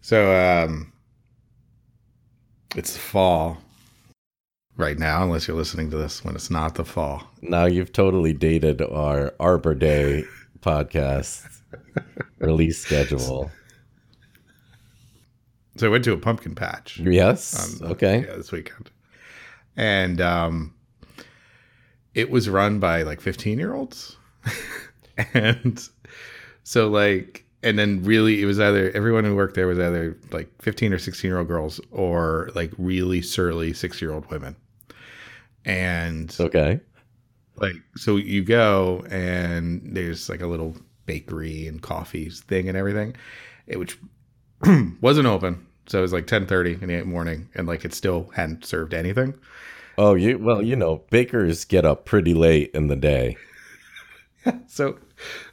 So um it's fall right now, unless you're listening to this when it's not the fall. Now you've totally dated our Arbor Day podcast release schedule. So I went to a pumpkin patch. Yes. um, okay. Yeah, this weekend. And um it was run by like 15 year olds. and so like and then really it was either everyone who worked there was either like 15 or 16 year old girls or like really surly six year old women. And Okay. like so you go and there's like a little bakery and coffees thing and everything it which wasn't open so it was like 10:30 in the morning and like it still hadn't served anything Oh, you well, you know, bakers get up pretty late in the day. so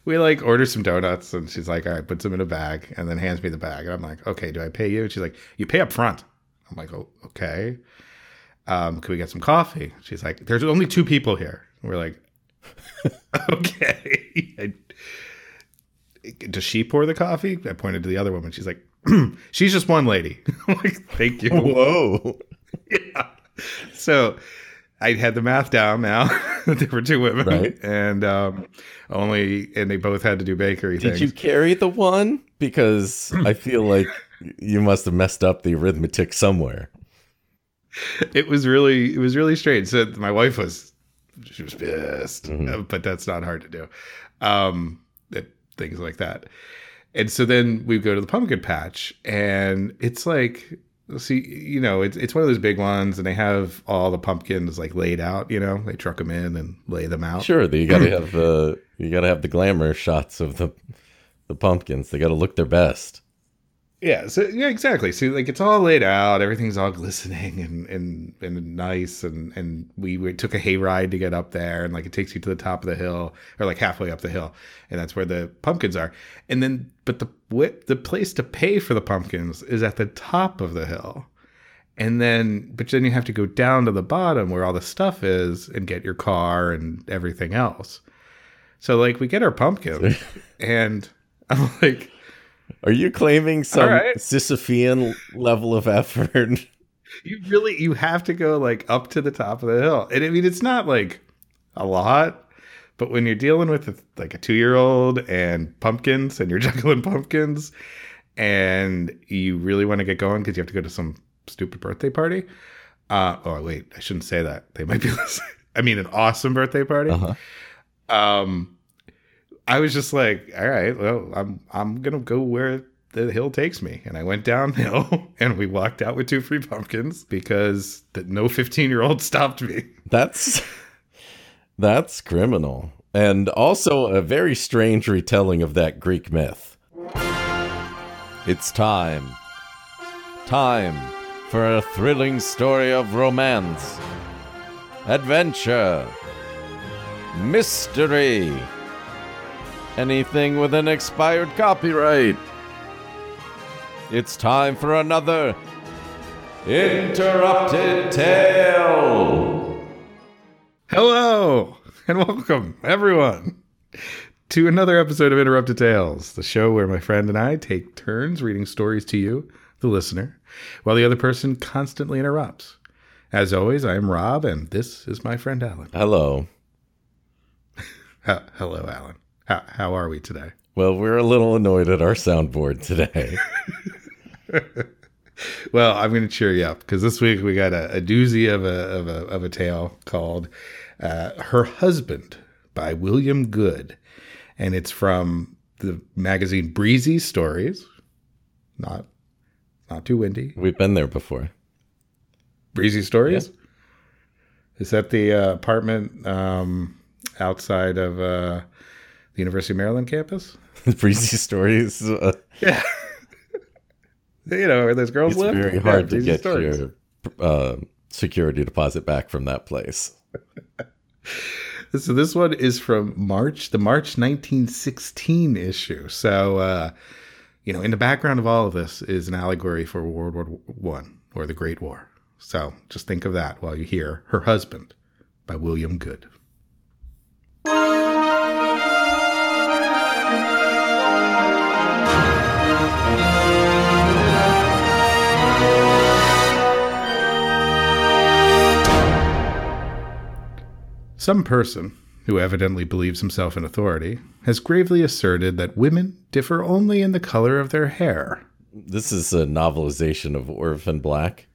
we like order some donuts and she's like all right puts them in a bag and then hands me the bag and i'm like okay do i pay you? And she's like you pay up front i'm like oh okay. Um can we get some coffee? She's like there's only two people here. And we're like okay. I- does she pour the coffee? I pointed to the other woman. She's like she's just one lady. I'm like thank you. Whoa. yeah. So I had the math down now. there were two women, Right. and um, only, and they both had to do bakery things. Did things. you carry the one? Because I feel like you must have messed up the arithmetic somewhere. It was really, it was really strange. So my wife was, she was pissed, Mhm. uh, but that's not hard to do. Um, that things like that. And so then we go to the pumpkin patch, and it's like, see, you know, it's it's one of those big ones, and they have all the pumpkins like laid out. You know, they truck them in and lay them out. Sure, you got to have the you got to have the glamour shots of the the pumpkins. They got to look their best. Yeah, so yeah, exactly. So like it's all laid out, everything's all glistening and and and nice, and and we, we took a hayride to get up there, and like it takes you to the top of the hill or like halfway up the hill, and that's where the pumpkins are. And then, but the what the place to pay for the pumpkins is at the top of the hill, and then but then you have to go down to the bottom where all the stuff is and get your car and everything else. So like we get our pumpkin, and I'm like. Are you claiming some right. Sisyphean level of effort? You really you have to go like up to the top of the hill. And I mean it's not like a lot, but when you're dealing with like a 2-year-old and pumpkins and you're juggling pumpkins and you really want to get going cuz you have to go to some stupid birthday party. Uh oh wait, I shouldn't say that. They might be listening. I mean an awesome birthday party. Uh-huh. Um I was just like, all right, well, I'm I'm gonna go where the hill takes me. And I went downhill and we walked out with two free pumpkins because that no 15 year old stopped me. That's that's criminal. And also a very strange retelling of that Greek myth. It's time. Time for a thrilling story of romance, adventure, mystery, anything with an expired copyright. It's time for another interrupted tale. Hello and welcome, everyone, to another episode of Interrupted Tales, the show where my friend and I take turns reading stories to you, the listener, while the other person constantly interrupts. As always, I am Rob, and this is my friend Alan. Hello. Hello, Alan. How, how are we today? Well, we're a little annoyed at our soundboard today. Well, I'm going to cheer you up because this week we got a, a doozy of a, of a of a tale called uh, "Her Husband" by William Good, and it's from the magazine Breezy Stories. Not not too windy. We've been there before. Breezy Stories. Is that the uh, apartment um, outside of uh, the University of Maryland campus? Breezy stories. Uh, Yeah. you know where those girls it's live. very Yeah, hard to get Stories. your uh, security deposit back from that place. So this one is from March, the March 1916 issue. So, uh, you know, in the background of all of this is an allegory for World War One or the Great War. So just think of that while you hear "Her Husband" by William Good. Some person, who evidently believes himself in authority, has gravely asserted that women differ only in the color of their hair. This is a novelization of Orphan Black.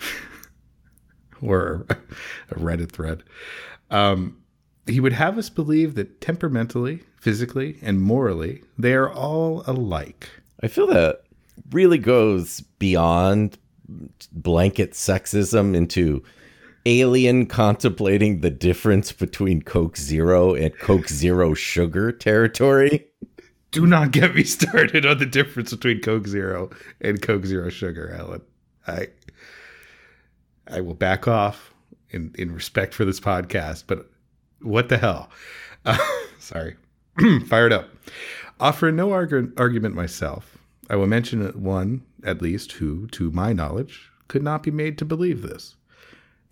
or a Reddit thread. Um, he would have us believe that temperamentally, physically, and morally, they are all alike. I feel that really goes beyond blanket sexism into alien contemplating the difference between Coke Zero and Coke Zero sugar territory. Do not get me started on the difference between Coke Zero and Coke Zero sugar, Alan. I I will back off in in respect for this podcast, but what the hell? Uh, sorry. Fired up. Offering no argu- argument myself, I will mention one, at least, who, to my knowledge, could not be made to believe this.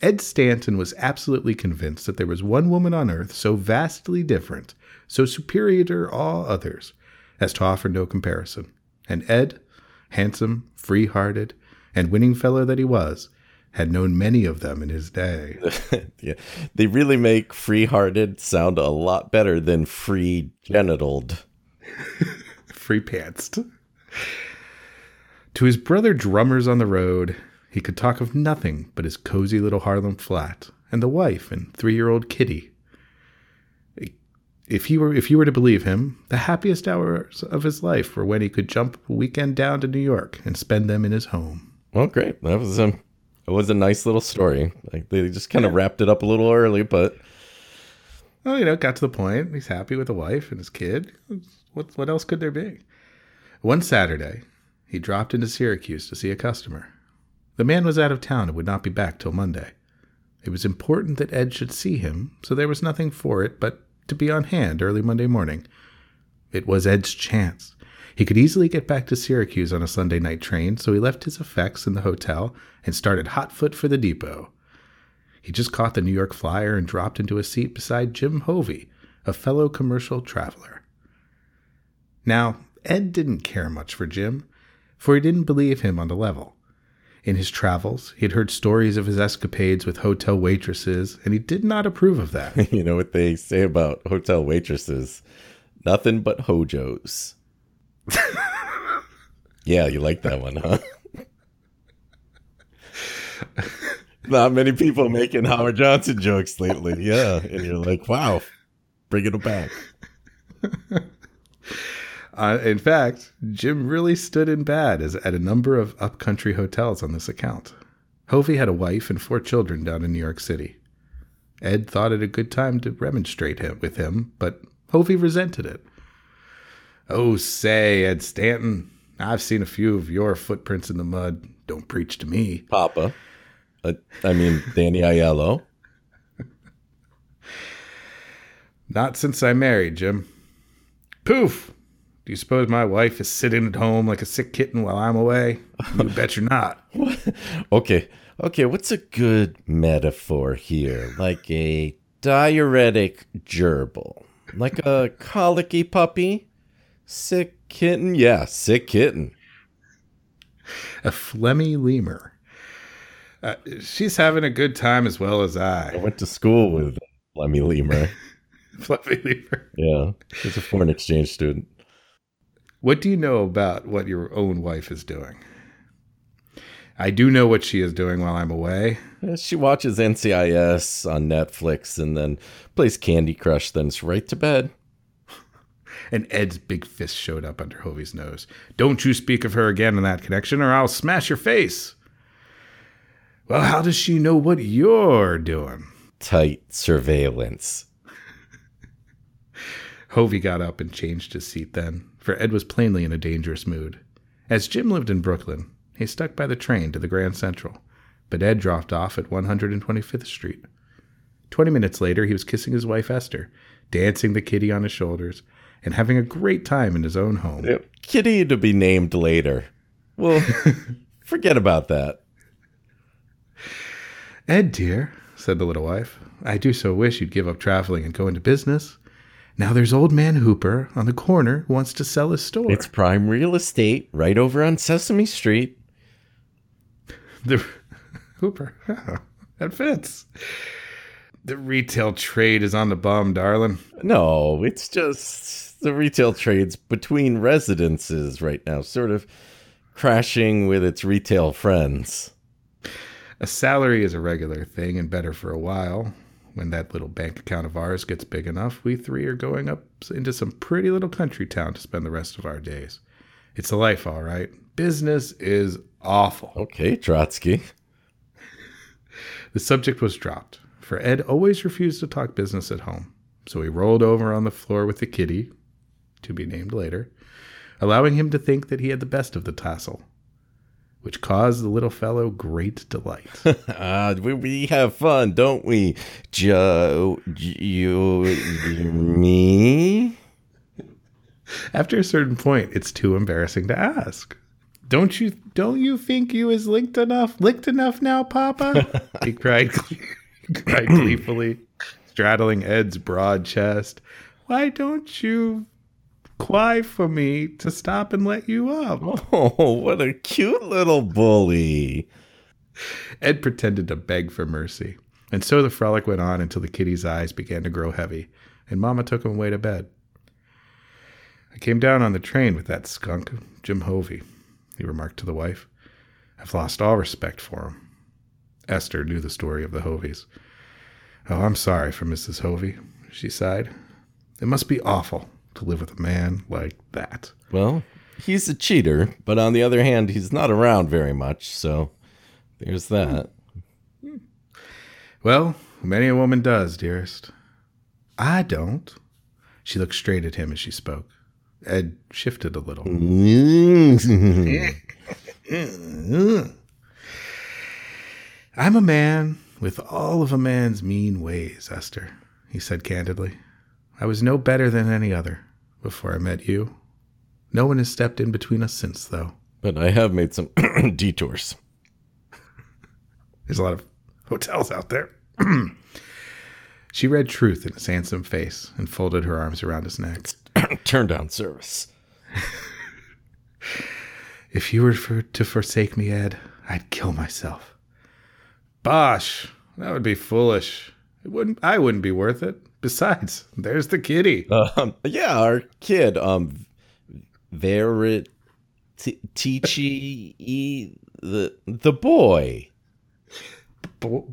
Ed Stanton was absolutely convinced that there was one woman on earth so vastly different, so superior to all others, as to offer no comparison. And Ed, handsome, free hearted, and winning fellow that he was, had known many of them in his day. yeah. They really make free hearted sound a lot better than free genitaled. free pantsed. To his brother drummers on the road, he could talk of nothing but his cozy little Harlem flat and the wife and three-year-old Kitty. If he were, if you were to believe him, the happiest hours of his life were when he could jump a weekend down to New York and spend them in his home. Well, great. That was um, it was a nice little story. Like they just kind of wrapped it up a little early, but well, you know, got to the point. He's happy with the wife and his kid. What what else could there be? One Saturday, he dropped into Syracuse to see a customer. The man was out of town and would not be back till Monday. It was important that Ed should see him, so there was nothing for it but to be on hand early Monday morning. It was Ed's chance. He could easily get back to Syracuse on a Sunday night train, so he left his effects in the hotel and started hot foot for the depot. He just caught the New York Flyer and dropped into a seat beside Jim Hovey, a fellow commercial traveler. Now, Ed didn't care much for Jim, for he didn't believe him on the level. In his travels, he had heard stories of his escapades with hotel waitresses, and he did not approve of that. you know what they say about hotel waitresses? Nothing but hojos. yeah, you like that one, huh? Not many people making Howard Johnson jokes lately. Yeah. And you're like, wow, bringing it back. Uh, in fact, Jim really stood in bad as, at a number of upcountry hotels on this account. Hovey had a wife and four children down in New York City. Ed thought it a good time to remonstrate him, with him, but Hovey resented it. Oh, say, Ed Stanton, I've seen a few of your footprints in the mud. Don't preach to me. Papa. Uh, I mean, Danny Aiello. Not since I married, Jim. Poof! Do you suppose my wife is sitting at home like a sick kitten while I'm away? You bet you're not. okay, okay. What's a good metaphor here? Like a diuretic gerbil, like a colicky puppy, sick kitten. Yeah, sick kitten. A phlegmy lemur. Uh, she's having a good time as well as I. I went to school with Lemmy Lemur. phlegmy lemur. Yeah, he's a foreign exchange student. What do you know about what your own wife is doing? I do know what she is doing while I'm away. She watches NCIS on Netflix and then plays Candy Crush, then it's right to bed. and Ed's big fist showed up under Hovey's nose. Don't you speak of her again in that connection, or I'll smash your face. Well, how does she know what you're doing? Tight surveillance. Hovey got up and changed his seat then, for Ed was plainly in a dangerous mood. As Jim lived in Brooklyn, he stuck by the train to the Grand Central, but Ed dropped off at 125th Street. Twenty minutes later, he was kissing his wife Esther, dancing the kitty on his shoulders, and having a great time in his own home. Kitty to be named later. Well, forget about that. Ed, dear, said the little wife, I do so wish you'd give up traveling and go into business. Now there's old man Hooper on the corner who wants to sell his store. It's prime real estate right over on Sesame Street. The Hooper. that fits. The retail trade is on the bum, darling. No, it's just the retail trades between residences right now, sort of crashing with its retail friends. A salary is a regular thing and better for a while. When that little bank account of ours gets big enough, we three are going up into some pretty little country town to spend the rest of our days. It's a life, all right. Business is awful. Okay, Trotsky. The subject was dropped, for Ed always refused to talk business at home. So he rolled over on the floor with the kitty, to be named later, allowing him to think that he had the best of the tassel, which caused the little fellow great delight. Ah, we, we have fun, don't we? Joe, you, me? After a certain point, it's too embarrassing to ask. Don't you don't you think you is licked enough licked enough now, Papa? he cried he cried gleefully, straddling Ed's broad chest. Why don't you cry for me to stop and let you up? Oh, what a cute little bully. Ed pretended to beg for mercy. And so the frolic went on until the kitty's eyes began to grow heavy, and Mama took him away to bed. I came down on the train with that skunk, Jim Hovey, he remarked to the wife. I've lost all respect for him. Esther knew the story of the Hoveys. Oh, I'm sorry for Mrs. Hovey, she sighed. It must be awful to live with a man like that. Well, he's a cheater, but on the other hand, he's not around very much, so there's that. Well, many a woman does, dearest. I don't. She looked straight at him as she spoke. Ed shifted a little. I'm a man with all of a man's mean ways, Esther, he said candidly. I was no better than any other before I met you. No one has stepped in between us since, though. But I have made some detours. There's a lot of hotels out there. she read truth in his handsome face and folded her arms around his neck. Turn down service. If you were for, to forsake me, Ed, I'd kill myself. Bosh, that would be foolish. It wouldn't. I wouldn't be worth it. Besides, there's the kitty. Um, yeah, our kid, um, Verit, Tichi, the the boy. Bo-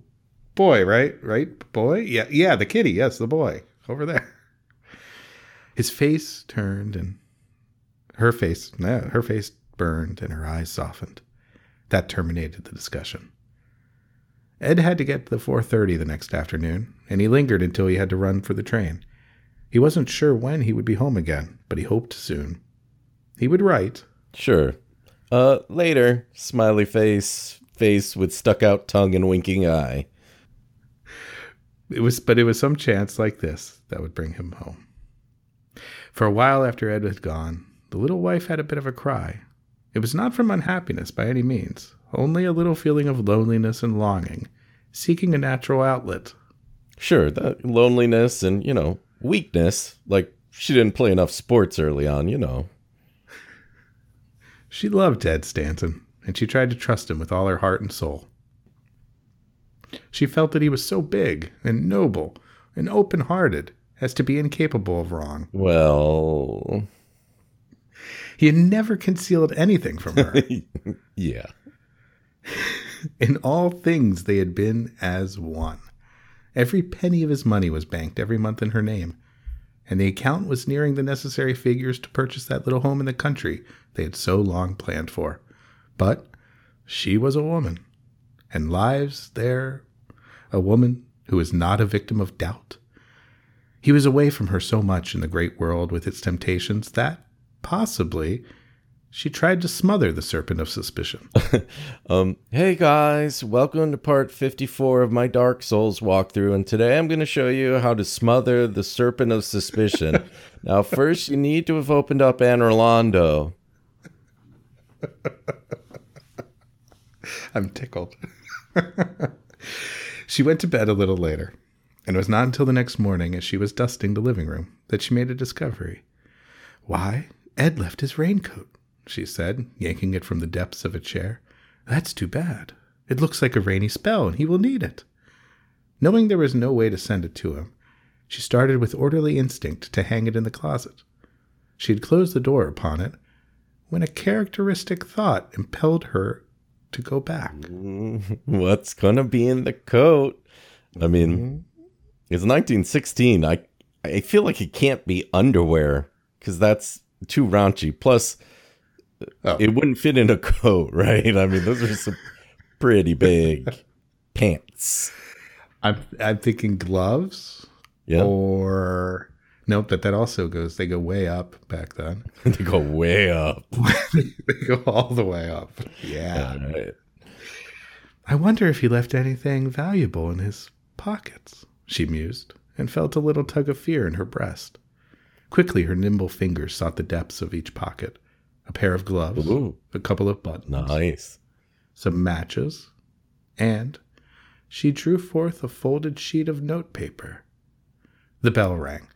boy, right? Right? Boy? Yeah, yeah, the kitty. Yes, the boy over there. His face turned and her face, yeah, her face burned and her eyes softened. That terminated the discussion. Ed had to get to the 4:30 the next afternoon, and he lingered until he had to run for the train. He wasn't sure when he would be home again, but he hoped soon. He would write. Sure. Uh, later, smiley face, face with stuck out tongue and winking eye. It was, but it was some chance like this that would bring him home. For a while after Ed had gone, the little wife had a bit of a cry. It was not from unhappiness by any means, only a little feeling of loneliness and longing, seeking a natural outlet. Sure, that loneliness and, you know, weakness. Like, she didn't play enough sports early on, you know. She loved Ed Stanton, and she tried to trust him with all her heart and soul. She felt that he was so big and noble and open hearted as to be incapable of wrong. Well, He had never concealed anything from her. yeah. In all things, they had been as one. Every penny of his money was banked every month in her name, and the account was nearing the necessary figures to purchase that little home in the country they had so long planned for. But she was a woman, and lives there, a woman who is not a victim of doubt. He was away from her so much in the great world with its temptations that, possibly, she tried to smother the serpent of suspicion. Um, hey guys, welcome to part 54 of my Dark Souls walkthrough, and today I'm going to show you how to smother the serpent of suspicion. now, first, you need to have opened up Anor Londo. I'm tickled. she went to bed a little later, and it was not until the next morning, as she was dusting the living room, that she made a discovery. Why, Ed left his raincoat, she said, yanking it from the depths of a chair. That's too bad. It looks like a rainy spell, and he will need it. Knowing there was no way to send it to him, she started with orderly instinct to hang it in the closet. She had closed the door upon it when a characteristic thought impelled her to go back. What's gonna be in the coat? I mean, mm-hmm. it's 1916. I I feel like it can't be underwear because that's too raunchy. Plus, Oh. it wouldn't fit in a coat, right? I mean, those are some pretty big pants. I'm I'm thinking gloves Yeah, or nope. That that also goes. They go way up back then. they go way up. they go all the way up. Yeah. All right. I wonder if he left anything valuable in his pockets. She mused and felt a little tug of fear in her breast. Quickly, her nimble fingers sought the depths of each pocket. A pair of gloves, Ooh. a couple of buttons, Nice. some matches, and she drew forth a folded sheet of notepaper. The bell rang.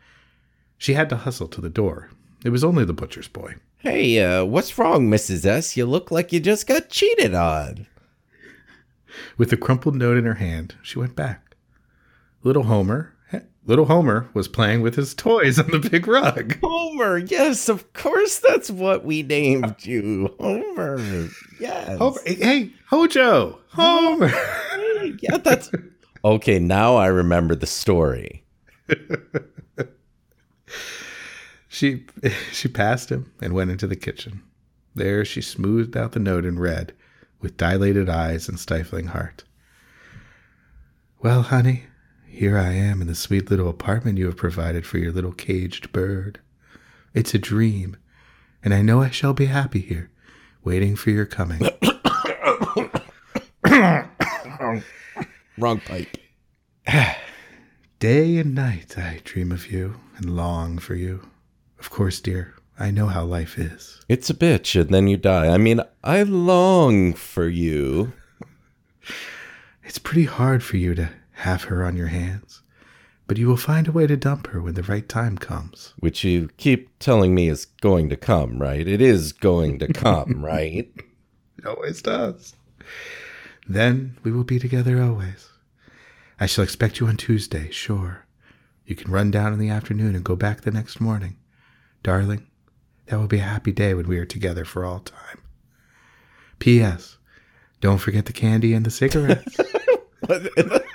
She had to hustle to the door. It was only the butcher's boy. Hey, uh, what's wrong, Mrs. S? You look like you just got cheated on. With the crumpled note in her hand, she went back. Little Homer, little Homer was playing with his toys on the big rug. Homer, yes, of course that's what we named you. Homer. Yes. Homer, hey, Hojo, Homer. Yeah, that's Okay, now I remember the story. She she passed him and went into the kitchen. There she smoothed out the note and read, with dilated eyes and stifling heart. Well, honey, here I am in the sweet little apartment you have provided for your little caged bird. It's a dream, and I know I shall be happy here, waiting for your coming. Wrong pipe. Day and night I dream of you and long for you. Of course, dear, I know how life is. It's a bitch, and then you die. I mean, I long for you. It's pretty hard for you to have her on your hands, but you will find a way to dump her when the right time comes. Which you keep telling me is going to come, right? It is going to come, right? It always does. Then we will be together always. I shall expect you on Tuesday, sure. You can run down in the afternoon and go back the next morning. Darling, that will be a happy day when we are together for all time. P.S. Don't forget the candy and the cigarettes.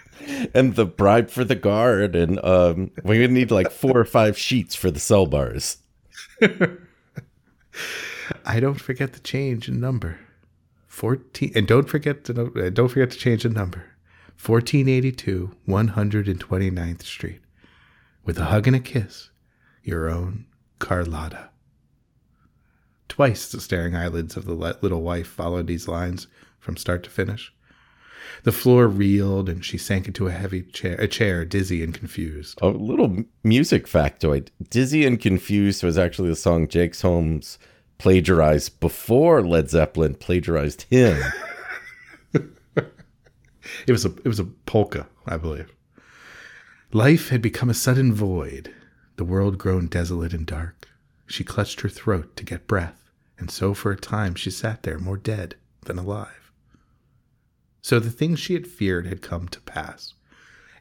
and the bribe for the guard, and um, we would need like four or five sheets for the cell bars. I don't forget the change in number. 14 and don't forget to don't forget to change the number. 1482 129th Street. With a hug and a kiss, your own Carlotta. Twice the staring eyelids of the little wife followed these lines from start to finish. The floor reeled and she sank into a heavy chair, a chair dizzy and confused. A little music factoid. Dizzy and Confused was actually the song Jake's Holmes plagiarized before Led Zeppelin plagiarized him. It was a it was a polka, I believe. Life had become a sudden void, the world grown desolate and dark. She clutched her throat to get breath, and so for a time she sat there more dead than alive. So the things she had feared had come to pass.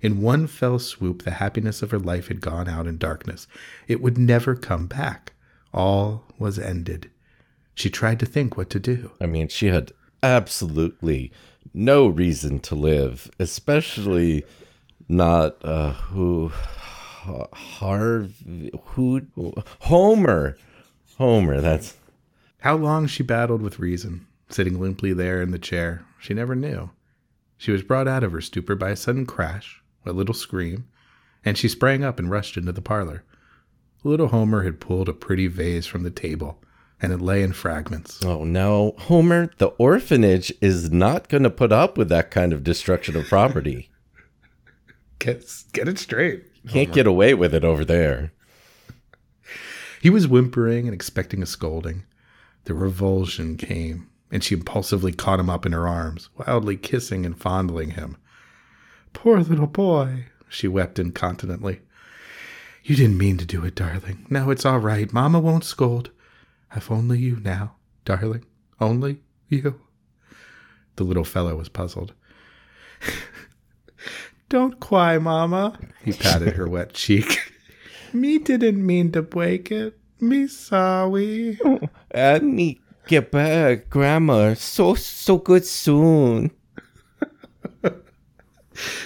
In one fell swoop, the happiness of her life had gone out in darkness. It would never come back. All was ended. She tried to think what to do. I mean, she had absolutely no reason to live, especially not uh, who Harv who Homer. Homer, that's How long she battled with reason, sitting limply there in the chair, she never knew. She was brought out of her stupor by a sudden crash, a little scream, and she sprang up and rushed into the parlor. Little Homer had pulled a pretty vase from the table, and it lay in fragments. Oh no, Homer, the orphanage is not going to put up with that kind of destruction of property. Get, get it straight. Can't get away with it over there. He was whimpering and expecting a scolding. The revulsion came, and she impulsively caught him up in her arms, wildly kissing and fondling him. Poor little boy, she wept incontinently. You didn't mean to do it, darling. No, it's all right. Mamma won't scold. I've only you now, darling. Only you. The little fellow was puzzled. Don't cry, Mama. He patted her wet cheek. Me didn't mean to break it. Me sorry. And uh, me get back, Grandma. So, so good soon.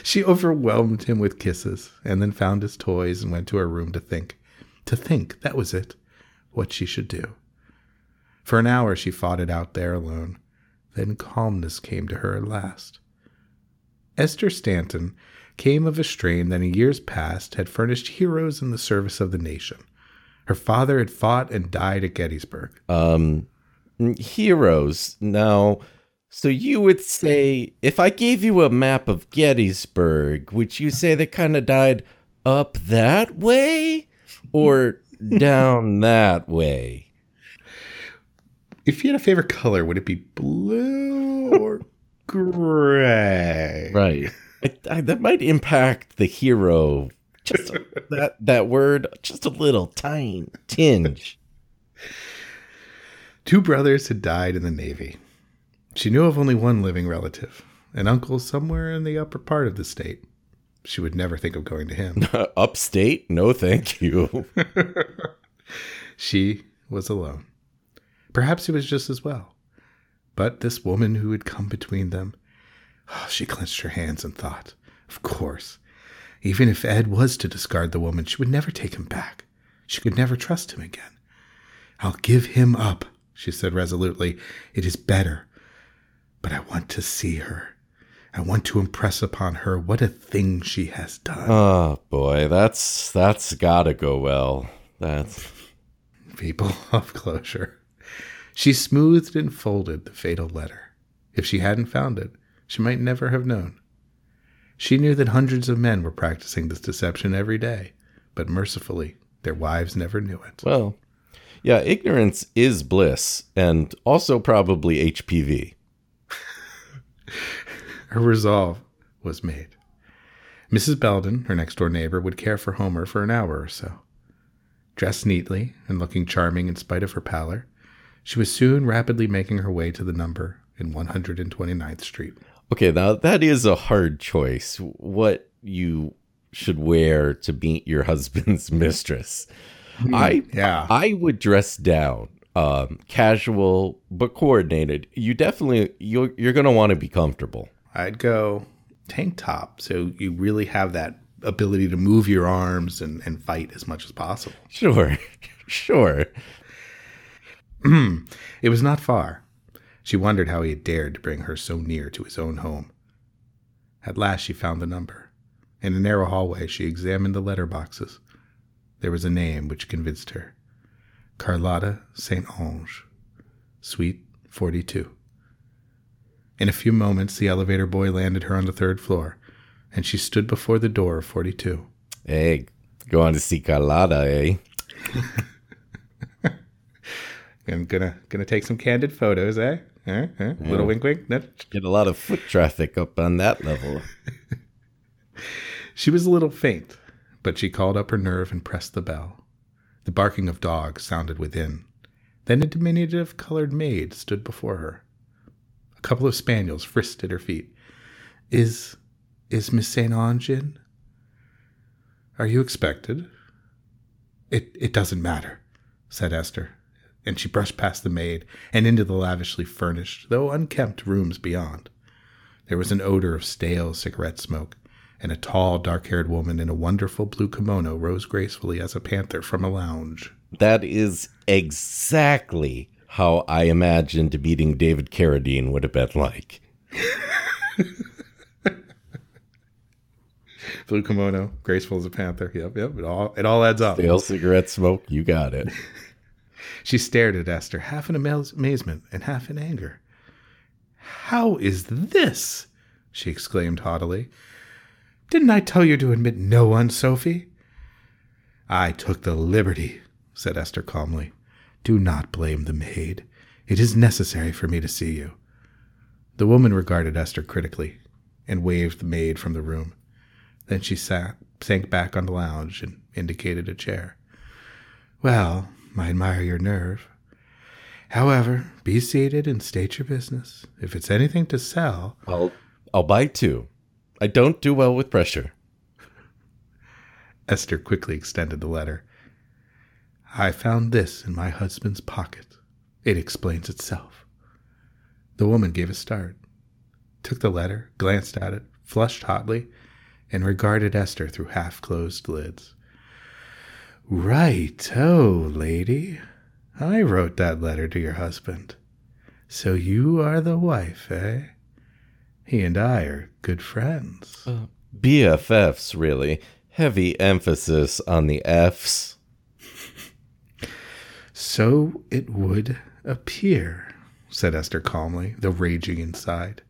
She overwhelmed him with kisses and then found his toys and went to her room to think. To think, that was it. What she should do. For an hour she fought it out there alone. Then calmness came to her at last. Esther Stanton came of a strain that in years past had furnished heroes in the service of the nation. Her father had fought and died at Gettysburg. Um, heroes. Now, so you would say, if I gave you a map of Gettysburg, would you say they kind of died up that way or down that way? If you had a favorite color, would it be blue or gray? Right. I, I, that might impact the hero. Just that that word, just a little tiny tinge. Two brothers had died in the Navy. She knew of only one living relative, an uncle somewhere in the upper part of the state. She would never think of going to him. Upstate? No, thank you. she was alone. Perhaps it was just as well. But this woman who had come between them, oh, she clenched her hands and thought, of course, even if Ed was to discard the woman, she would never take him back. She could never trust him again. I'll give him up, she said resolutely. It is better. But I want to see her. I want to impress upon her what a thing she has done. Oh boy, that's that's gotta go well. That's people of closure. She smoothed and folded the fatal letter. If she hadn't found it, she might never have known. She knew that hundreds of men were practicing this deception every day, but mercifully, their wives never knew it. Well, yeah, ignorance is bliss, and also probably HPV. her resolve was made. Mrs. Belden, her next door neighbor, would care for Homer for an hour or so. Dressed neatly and looking charming in spite of her pallor, she was soon rapidly making her way to the number in 129th Street. Okay, now that is a hard choice. What you should wear to meet your husband's mistress. Hmm, I yeah. I would dress down, um, casual but coordinated. You definitely you're you're gonna want to be comfortable. I'd go tank top, so you really have that ability to move your arms and, and fight as much as possible. Sure, sure. it was not far. She wondered how he had dared to bring her so near to his own home. At last she found the number. In a narrow hallway, she examined the letter boxes. There was a name which convinced her Carlotta St. Ange, Suite 42. In a few moments, the elevator boy landed her on the third floor, and she stood before the door of 42. Hey, going to see Carlotta, eh? I'm gonna gonna take some candid photos, eh? Huh? Huh? Little wink, wink. No. Get a lot of foot traffic up on that level. She was a little faint, but she called up her nerve and pressed the bell. The barking of dogs sounded within. Then a diminutive colored maid stood before her. A couple of spaniels frisked at her feet. Is is Miss St. Ange in? Are you expected? It it doesn't matter, said Esther, and she brushed past the maid and into the lavishly furnished, though unkempt, rooms beyond. There was an odor of stale cigarette smoke, and a tall, dark haired woman in a wonderful blue kimono rose gracefully as a panther from a lounge. That is exactly how I imagined meeting David Carradine would have been like. Blue kimono, graceful as a panther. Yep, yep. It all it all adds up. Stale cigarette smoke, you got it. She stared at Esther, half in amaz- amazement and half in anger. How is this? she exclaimed haughtily. Didn't I tell you to admit no one, Sophie? I took the liberty, said Esther calmly. Do not blame the maid. It is necessary for me to see you. The woman regarded Esther critically and waved the maid from the room. Then she sat, sank back on the lounge and indicated a chair. Well, I admire your nerve. However, be seated and state your business. If it's anything to sell, I'll I'll buy two. I don't do well with pressure. Esther quickly extended the letter. I found this in my husband's pocket. It explains itself. The woman gave a start, took the letter, glanced at it, flushed hotly, and regarded Esther through half closed lids. Right, oh, lady. I wrote that letter to your husband. So you are the wife, eh? He and I are good friends. Uh, BFFs, really. Heavy emphasis on the F's. so it would appear, said Esther calmly, though raging inside.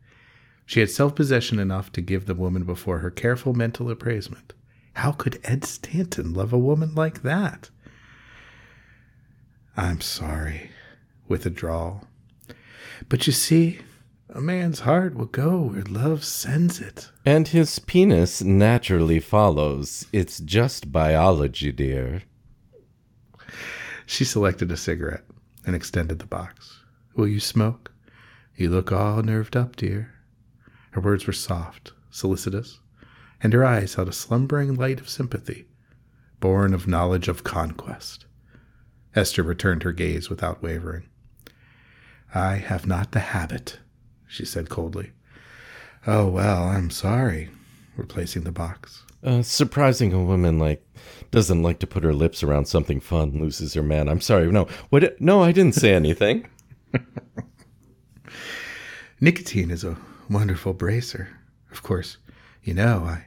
She had self possession enough to give the woman before her careful mental appraisement. How could Ed Stanton love a woman like that? I'm sorry, with a drawl. But you see, a man's heart will go where love sends it. And his penis naturally follows. It's just biology, dear. She selected a cigarette and extended the box. Will you smoke? You look all nerved up, dear. Her words were soft, solicitous, and her eyes held a slumbering light of sympathy, born of knowledge of conquest. Esther returned her gaze without wavering. I have not the habit, she said coldly. Oh, well, I'm sorry, replacing the box. Uh, surprising a woman like doesn't like to put her lips around something fun loses her man. I'm sorry. No, what? No, I didn't say anything. Nicotine is a wonderful bracer. Of course, you know I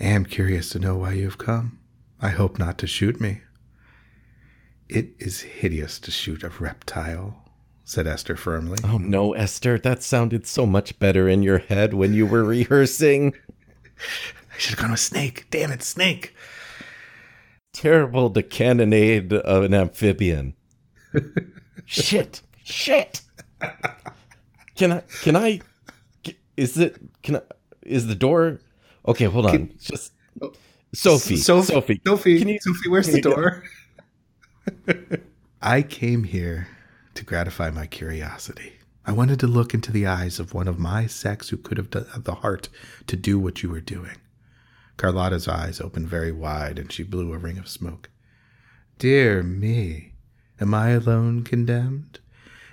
am curious to know why you have come. I hope not to shoot me. It is hideous to shoot a reptile, said Esther firmly. Oh no, Esther, that sounded so much better in your head when you were rehearsing. I should have gone with snake. Damn it, snake. Terrible to cannonade of an amphibian. shit. Shit. Can I can I is it can I is the door Okay, hold on. Can, Just oh. Sophie, Sophie. Sophie. Sophie. Can you, Sophie, where's the door? I came here to gratify my curiosity. I wanted to look into the eyes of one of my sex who could have the heart to do what you were doing. Carlotta's eyes opened very wide and she blew a ring of smoke. Dear me, am I alone condemned?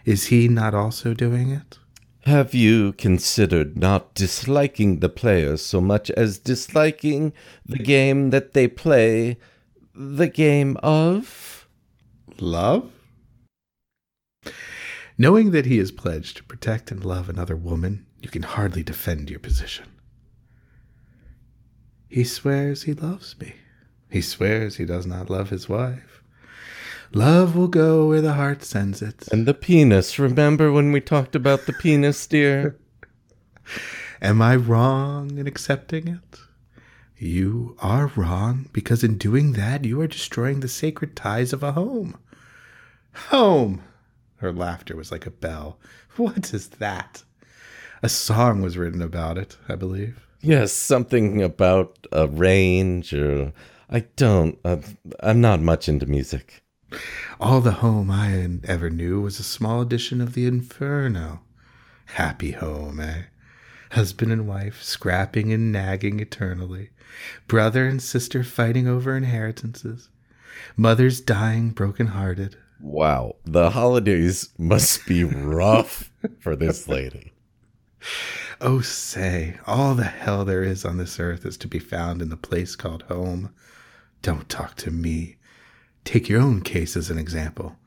Is he not also doing it? Have you considered not disliking the players so much as disliking the game that they play, the game of love? Knowing that he is pledged to protect and love another woman, you can hardly defend your position. He swears he loves me. He swears he does not love his wife. Love will go where the heart sends it. And the penis. Remember when we talked about the penis, dear? Am I wrong in accepting it? You are wrong because in doing that you are destroying the sacred ties of a home. Home! Her laughter was like a bell. What is that? A song was written about it, I believe. Yes, something about a range or I don't. Uh, I'm not much into music. All the home I ever knew was a small edition of the Inferno. Happy home, eh? Husband and wife scrapping and nagging eternally. Brother and sister fighting over inheritances. Mothers dying broken-hearted. Wow, the holidays must be rough for this lady. Oh, say, all the hell there is on this earth is to be found in the place called home. Don't talk to me. Take your own case as an example.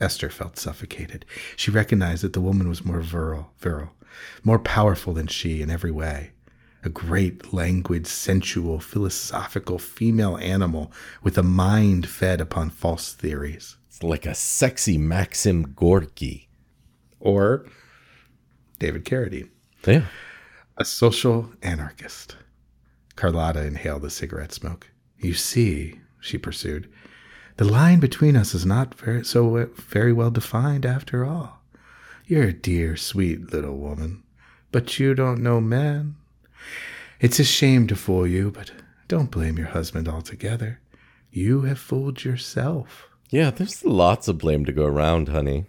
Esther felt suffocated. She recognized that the woman was more virile, virile, more powerful than she in every way. A great, languid, sensual, philosophical female animal with a mind fed upon false theories. Like a sexy Maxim Gorky. Or David Carradine. Yeah. A social anarchist. Carlotta inhaled the cigarette smoke. You see, she pursued, the line between us is not very, so very well defined after all. You're a dear, sweet little woman, but you don't know men. It's a shame to fool you, but don't blame your husband altogether. You have fooled yourself. Yeah, there's lots of blame to go around, honey.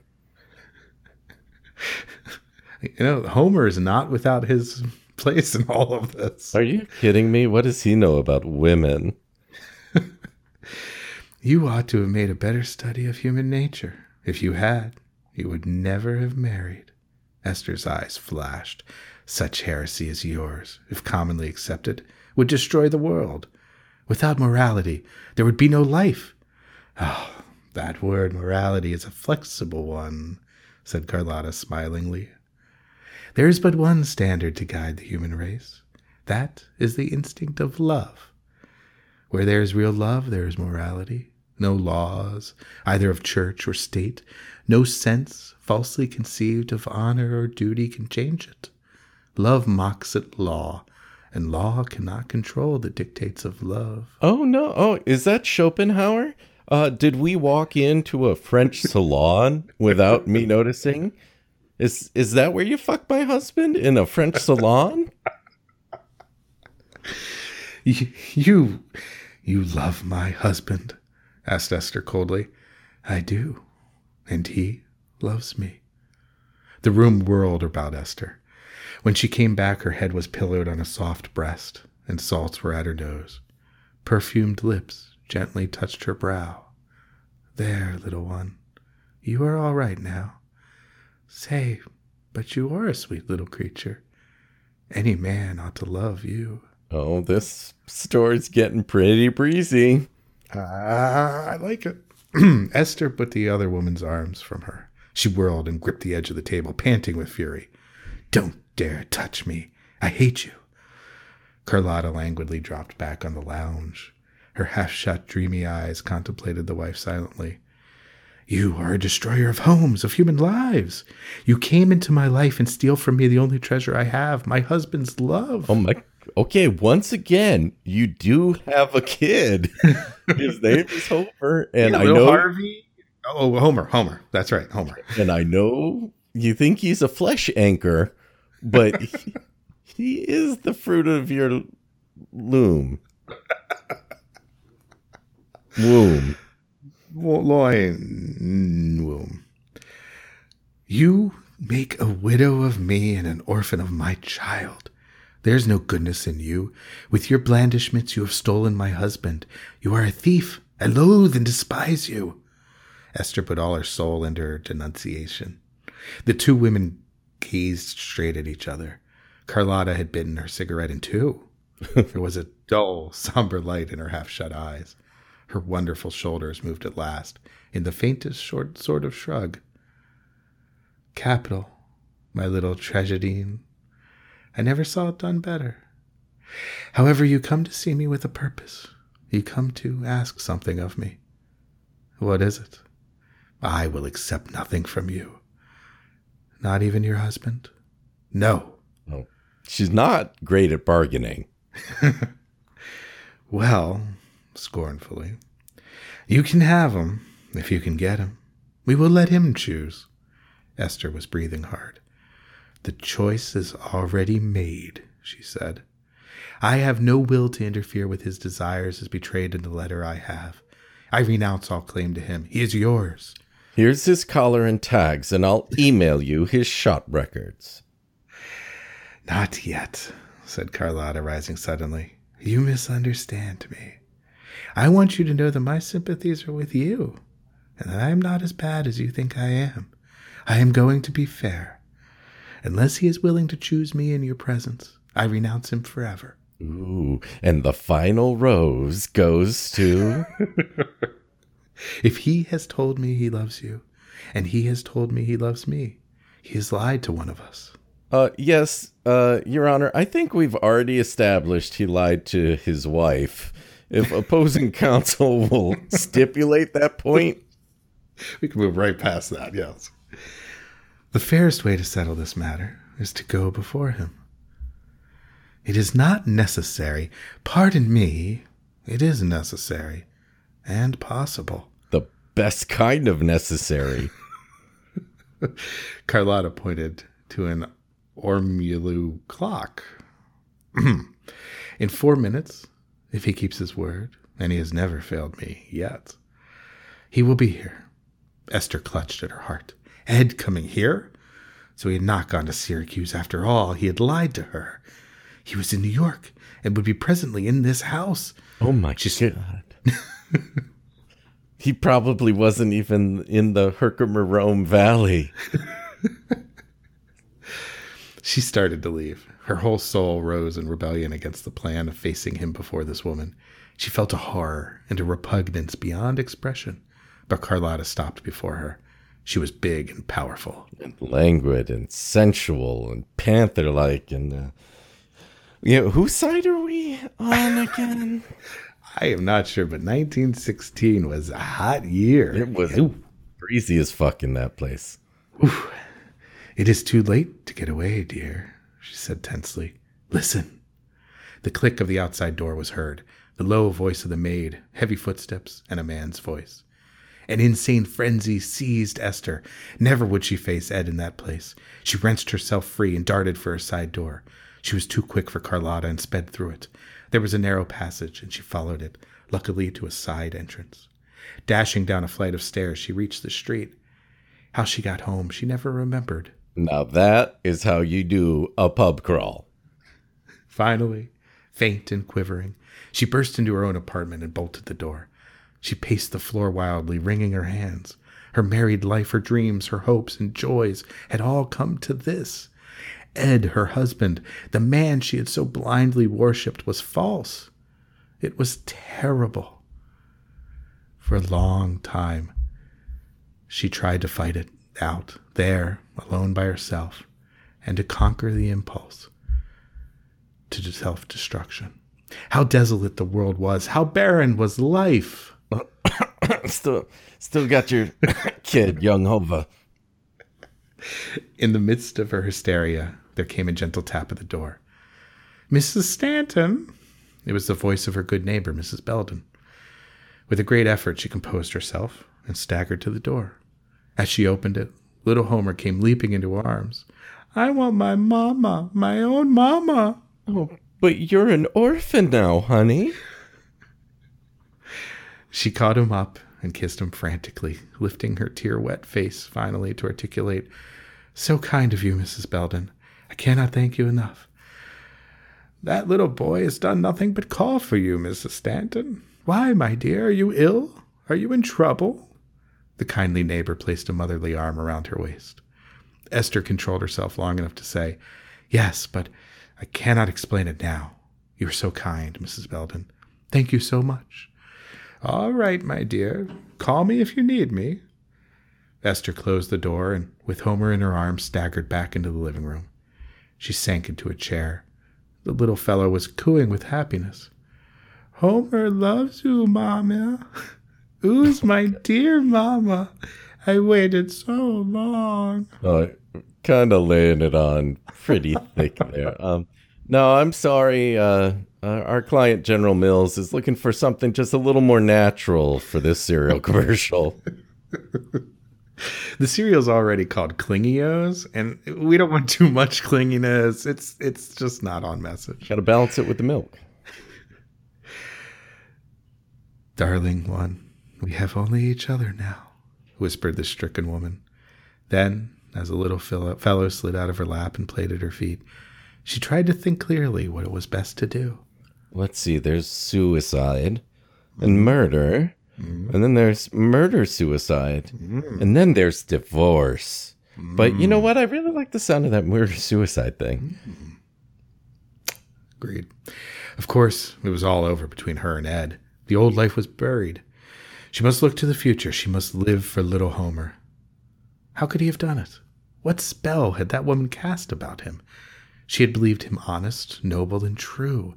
you know, Homer is not without his place in all of this. Are you kidding me? What does he know about women? You ought to have made a better study of human nature. If you had, you would never have married. Esther's eyes flashed. Such heresy as yours, if commonly accepted, would destroy the world. Without morality, there would be no life. Oh, that word morality is a flexible one, said Carlotta smilingly. There is but one standard to guide the human race. That is the instinct of love. Where there is real love, there is morality. No laws, either of church or state, no sense falsely conceived of honor or duty can change it. Love mocks at law, and law cannot control the dictates of love. Oh no! Oh, is that Schopenhauer? Uh, did we walk into a French salon without me noticing? Is is that where you fuck my husband in a French salon? You, you, you love my husband? asked Esther coldly. I do, and he loves me. The room whirled about Esther. When she came back, her head was pillowed on a soft breast, and salts were at her nose. Perfumed lips gently touched her brow. There, little one, you are all right now. Say, but you are a sweet little creature. Any man ought to love you. Oh, this story's getting pretty breezy. Ah, I like it. Esther put the other woman's arms from her. She whirled and gripped the edge of the table, panting with fury. Don't dare touch me. I hate you. Carlotta languidly dropped back on the lounge. Her half shut, dreamy eyes contemplated the wife silently. You are a destroyer of homes, of human lives. You came into my life and steal from me the only treasure I have, my husband's love. Oh my okay, once again, you do have a kid. His name is Homer, and Yeah, I know, Harvey. Oh, Homer, Homer. That's right, Homer. and I know you think he's a flesh anchor, but he, he is the fruit of your loom. Womb. loin mm, womb. You make a widow of me and an orphan of my child. There's no goodness in you. With your blandishments, you have stolen my husband. You are a thief. I loathe and despise you. Esther put all her soul into her denunciation. The two women gazed straight at each other. Carlotta had bitten her cigarette in two. there was a dull, somber light in her half shut eyes. Her wonderful shoulders moved at last, in the faintest short sort of shrug. Capital, my little tragedienne. I never saw it done better. However, you come to see me with a purpose. You come to ask something of me. What is it? I will accept nothing from you. Not even your husband? No. Oh, she's not great at bargaining. Well, scornfully, you can have him if you can get him. We will let him choose. Esther was breathing hard. The choice is already made, she said. I have no will to interfere with his desires as betrayed in the letter I have. I renounce all claim to him. He is yours. Here's his collar and tags, and I'll email you his shot records. Not yet, said Carlotta, rising suddenly. You misunderstand me. I want you to know that my sympathies are with you, and that I am not as bad as you think I am. I am going to be fair. Unless he is willing to choose me in your presence, I renounce him forever. Ooh, and the final rose goes to. If he has told me he loves you, and he has told me he loves me, he has lied to one of us. Uh, yes, uh, Your Honor, I think we've already established he lied to his wife. If opposing counsel will stipulate that point, We can move right past that, yes. The fairest way to settle this matter is to go before him. It is not necessary, pardon me, it is necessary and possible. the best kind of necessary. Carlotta pointed to an Ormolu clock. In four minutes, if he keeps his word, and he has never failed me yet, he will be here. Esther clutched at her heart. Ed coming here? So he had not gone to Syracuse after all. He had lied to her. He was in New York and would be presently in this house. Oh my god. he probably wasn't even in the Herkimer Rome Valley. She started to leave. Her whole soul rose in rebellion against the plan of facing him before this woman. She felt a horror and a repugnance beyond expression. But Carlotta stopped before her. She was big and powerful. And languid and sensual and panther like and uh, yeah, whose side are we on again? I am not sure, but 1916 was a hot year. It was Ooh. breezy as fuck in that place. It is too late to get away, dear, she said tensely. Listen. The click of the outside door was heard, the low voice of the maid, heavy footsteps, and a man's voice. An insane frenzy seized Esther. Never would she face Ed in that place. She wrenched herself free and darted for a side door. She was too quick for Carlotta and sped through it. There was a narrow passage, and she followed it, luckily to a side entrance. Dashing down a flight of stairs, she reached the street. How she got home, she never remembered. Now that is how you do a pub crawl. Finally, faint and quivering, she burst into her own apartment and bolted the door. She paced the floor wildly, wringing her hands. Her married life, her dreams, her hopes and joys had all come to this. Ed, her husband, the man she had so blindly worshipped, was false. It was terrible. For a long time, she tried to fight it out there, alone by herself, and to conquer the impulse to self destruction. How desolate the world was, how barren was life. still, still got your kid, young Hova. In the midst of her hysteria, there came a gentle tap at the door. Mrs. Stanton. It was the voice of her good neighbor, Mrs. Belden. With a great effort, she composed herself and staggered to the door. As she opened it, little Homer came leaping into her arms. I want my mamma, my own mamma. Oh, but you're an orphan now, honey. She caught him up and kissed him frantically, lifting her tear wet face finally to articulate, So kind of you, Mrs. Belden. I cannot thank you enough. That little boy has done nothing but call for you, Mrs. Stanton. Why, my dear, are you ill? Are you in trouble? The kindly neighbor placed a motherly arm around her waist. Esther controlled herself long enough to say, Yes, but I cannot explain it now. You are so kind, Mrs. Belden. Thank you so much. All right, my dear. Call me if you need me. Esther closed the door and, with Homer in her arms, staggered back into the living room. She sank into a chair. The little fellow was cooing with happiness. Homer loves you, Mamma. Who's my dear mama, I waited so long. Uh, kind of laying it on pretty thick there. Um, no, I'm sorry. Uh, uh, our client General Mills is looking for something just a little more natural for this cereal commercial. the cereal's already called Clingios, and we don't want too much clinginess. It's it's just not on message. Got to balance it with the milk. Darling one, we have only each other now, whispered the stricken woman. Then, as a little fellow slid out of her lap and played at her feet, she tried to think clearly what it was best to do. Let's see, there's suicide and murder, and then there's murder suicide, mm. and then there's divorce. But you know what? I really like the sound of that murder suicide thing. Mm. Agreed. Of course, it was all over between her and Ed. The old life was buried. She must look to the future. She must live for little Homer. How could he have done it? What spell had that woman cast about him? She had believed him honest, noble, and true.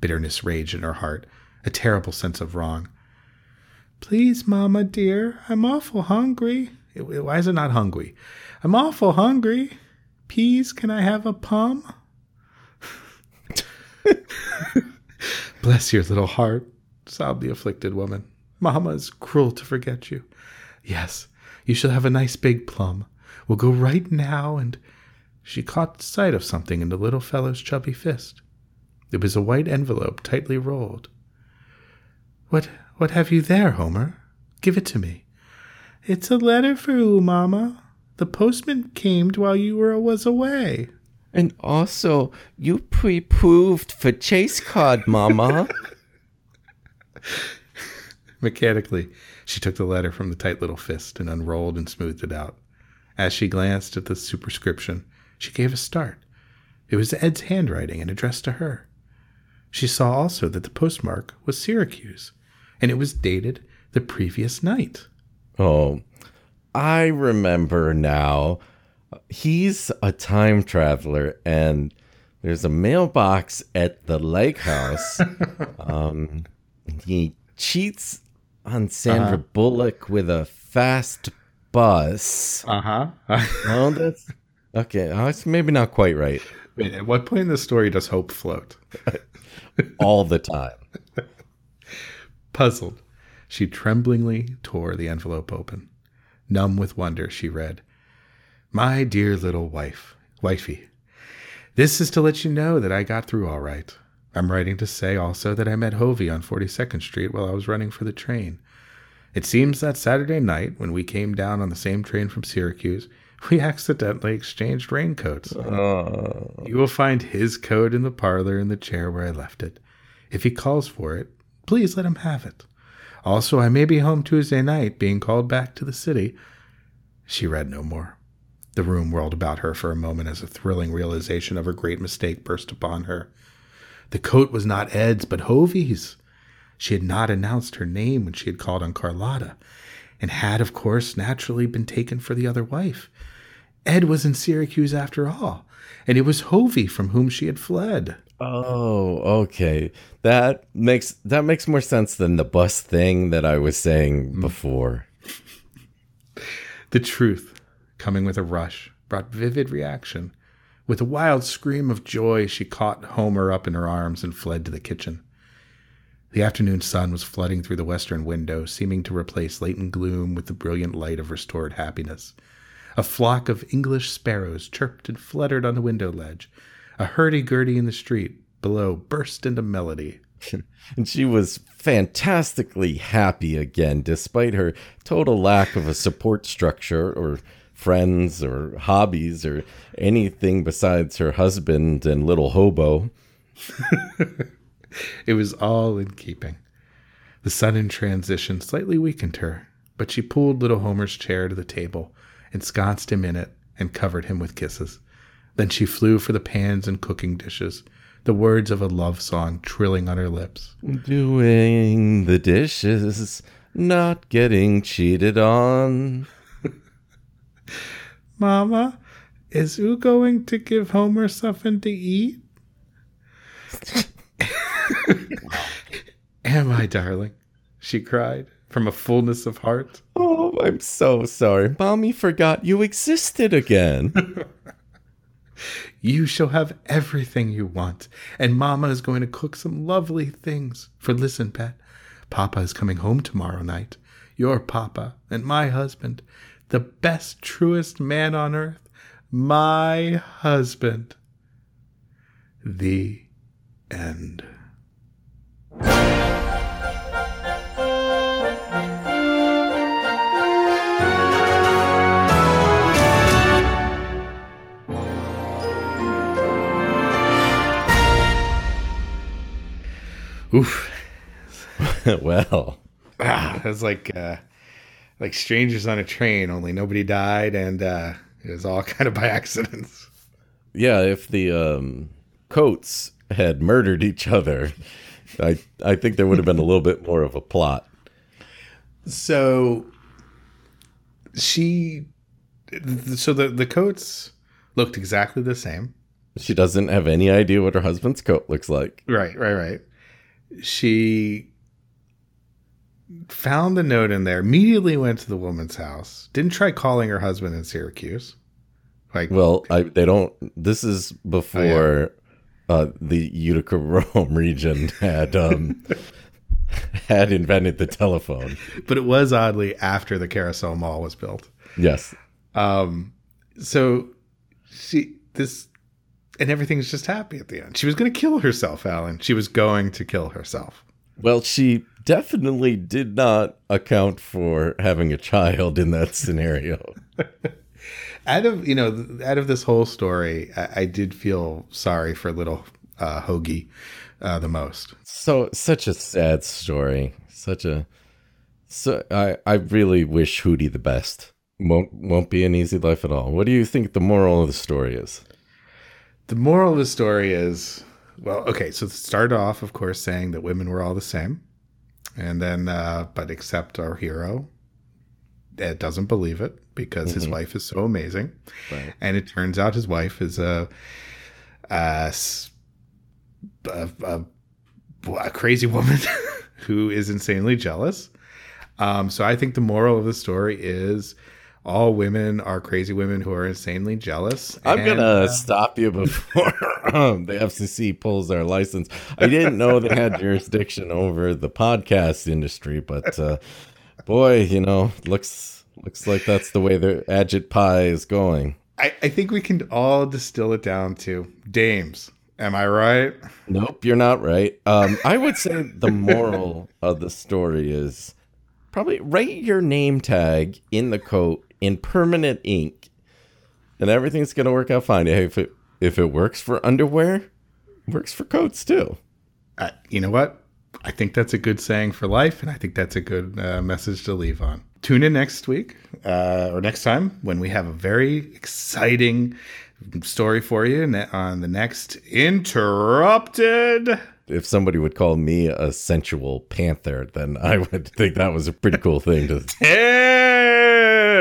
Bitterness raged in her heart, a terrible sense of wrong. Please, Mamma, dear, I'm awful hungry. Why is it not hungry? I'm awful hungry. Peas, can I have a pum? Bless your little heart, sobbed the afflicted woman. Mamma is cruel to forget you. Yes, you shall have a nice big plum. We'll go right now and. She caught sight of something in the little fellow's chubby fist. It was a white envelope tightly rolled. What what have you there, Homer? Give it to me. It's a letter for you, Mamma. The postman came while you were was away. And also, you pre-proved for chase card, Mama. Mechanically, she took the letter from the tight little fist and unrolled and smoothed it out. As she glanced at the superscription, she gave a start. It was Ed's handwriting and addressed to her. She saw also that the postmark was Syracuse, and it was dated the previous night. oh, I remember now. He's a time traveler, and there's a mailbox at the lake house. um, he cheats on Sandra Bullock with a fast bus. Uh huh. Oh, that's okay. Oh, it's maybe not quite right. Wait, at what point in the story does hope float? All the time. Puzzled, she tremblingly tore the envelope open. Numb with wonder, she read, My dear little wife, wifey, this is to let you know that I got through all right. I'm writing to say also that I met Hovey on 42nd Street while I was running for the train. It seems that Saturday night, when we came down on the same train from Syracuse, we accidentally exchanged raincoats. Uh. You will find his coat in the parlor in the chair where I left it. If he calls for it, please let him have it. Also, I may be home Tuesday night, being called back to the city. She read no more. The room whirled about her for a moment as a thrilling realization of her great mistake burst upon her. The coat was not Ed's, but Hovey's. She had not announced her name when she had called on Carlotta, and had, of course, naturally been taken for the other wife. Ed was in Syracuse after all, and it was Hovey from whom she had fled. Oh, okay. That makes that makes more sense than the bus thing that I was saying mm. before. The truth, coming with a rush, brought vivid reaction. With a wild scream of joy, she caught Homer up in her arms and fled to the kitchen. The afternoon sun was flooding through the western window, seeming to replace latent gloom with the brilliant light of restored happiness. A flock of English sparrows chirped and fluttered on the window ledge. A hurdy-gurdy in the street below burst into melody. And she was fantastically happy again, despite her total lack of a support structure or friends or hobbies or anything besides her husband and little hobo. It was all in keeping. The sudden transition slightly weakened her, but she pulled little Homer's chair to the table, ensconced him in it, and covered him with kisses. Then she flew for the pans and cooking dishes, the words of a love song trilling on her lips. Doing the dishes, not getting cheated on. Mama, is oo going to give Homer something to eat? Am I, darling? She cried from a fullness of heart. Oh, I'm so sorry. Mommy forgot you existed again. You shall have everything you want, and Mama is going to cook some lovely things. For listen, Pet, Papa is coming home tomorrow night. Your Papa and my husband, the best, truest man on earth, my husband. The end. Oof. well, Ah, was like uh, like strangers on a train, only nobody died, and uh, it was all kind of by accidents. yeah, if the um, coats had murdered each other, I I think there would have been a little bit more of a plot. So she, so the the coats looked exactly the same. She doesn't have any idea what her husband's coat looks like. Right, right, right. She found the note in there. Immediately went to the woman's house. Didn't try calling her husband in Syracuse. Like, Well, I they don't. This is before uh, the Utica Rome region had um, had invented the telephone. but it was oddly after the Carousel Mall was built. Yes. Um, so she this and everything's just happy at the end. She was going to kill herself, Alan. She was going to kill herself. Well, she definitely did not account for having a child in that scenario. out of you know, out of this whole story, I, I did feel sorry for little uh, Hoagie uh, the most. So such a sad story. Such a so I I really wish Hootie the best. Won't won't be an easy life at all. What do you think the moral of the story is? The moral of the story is well, okay, so it started off, of course, saying that women were all the same. And then, uh, but except our hero, Ed doesn't believe it because his wife is so amazing. Right. And it turns out his wife is a, a, a, a crazy woman who is insanely jealous. Um, so I think the moral of the story is all women are crazy women who are insanely jealous. I'm And, gonna uh, stop you before um, the FCC pulls their license. I didn't know they had jurisdiction over the podcast industry, but uh, boy, you know, looks looks like that's the way the Ajit Pai is going. I, I think we can all distill it down to dames. Am I right? Nope, you're not right. Um, I would say the moral of the story is probably write your name tag in the coat in permanent ink, and everything's gonna work out fine. Hey, if it if it works for underwear, works for coats too. Uh, you know what? I think that's a good saying for life, and I think that's a good uh, message to leave on. Tune in next week uh, or next time when we have a very exciting story for you on the next Interrupted. If somebody would call me a sensual panther, then I would think that was a pretty cool thing to. Tales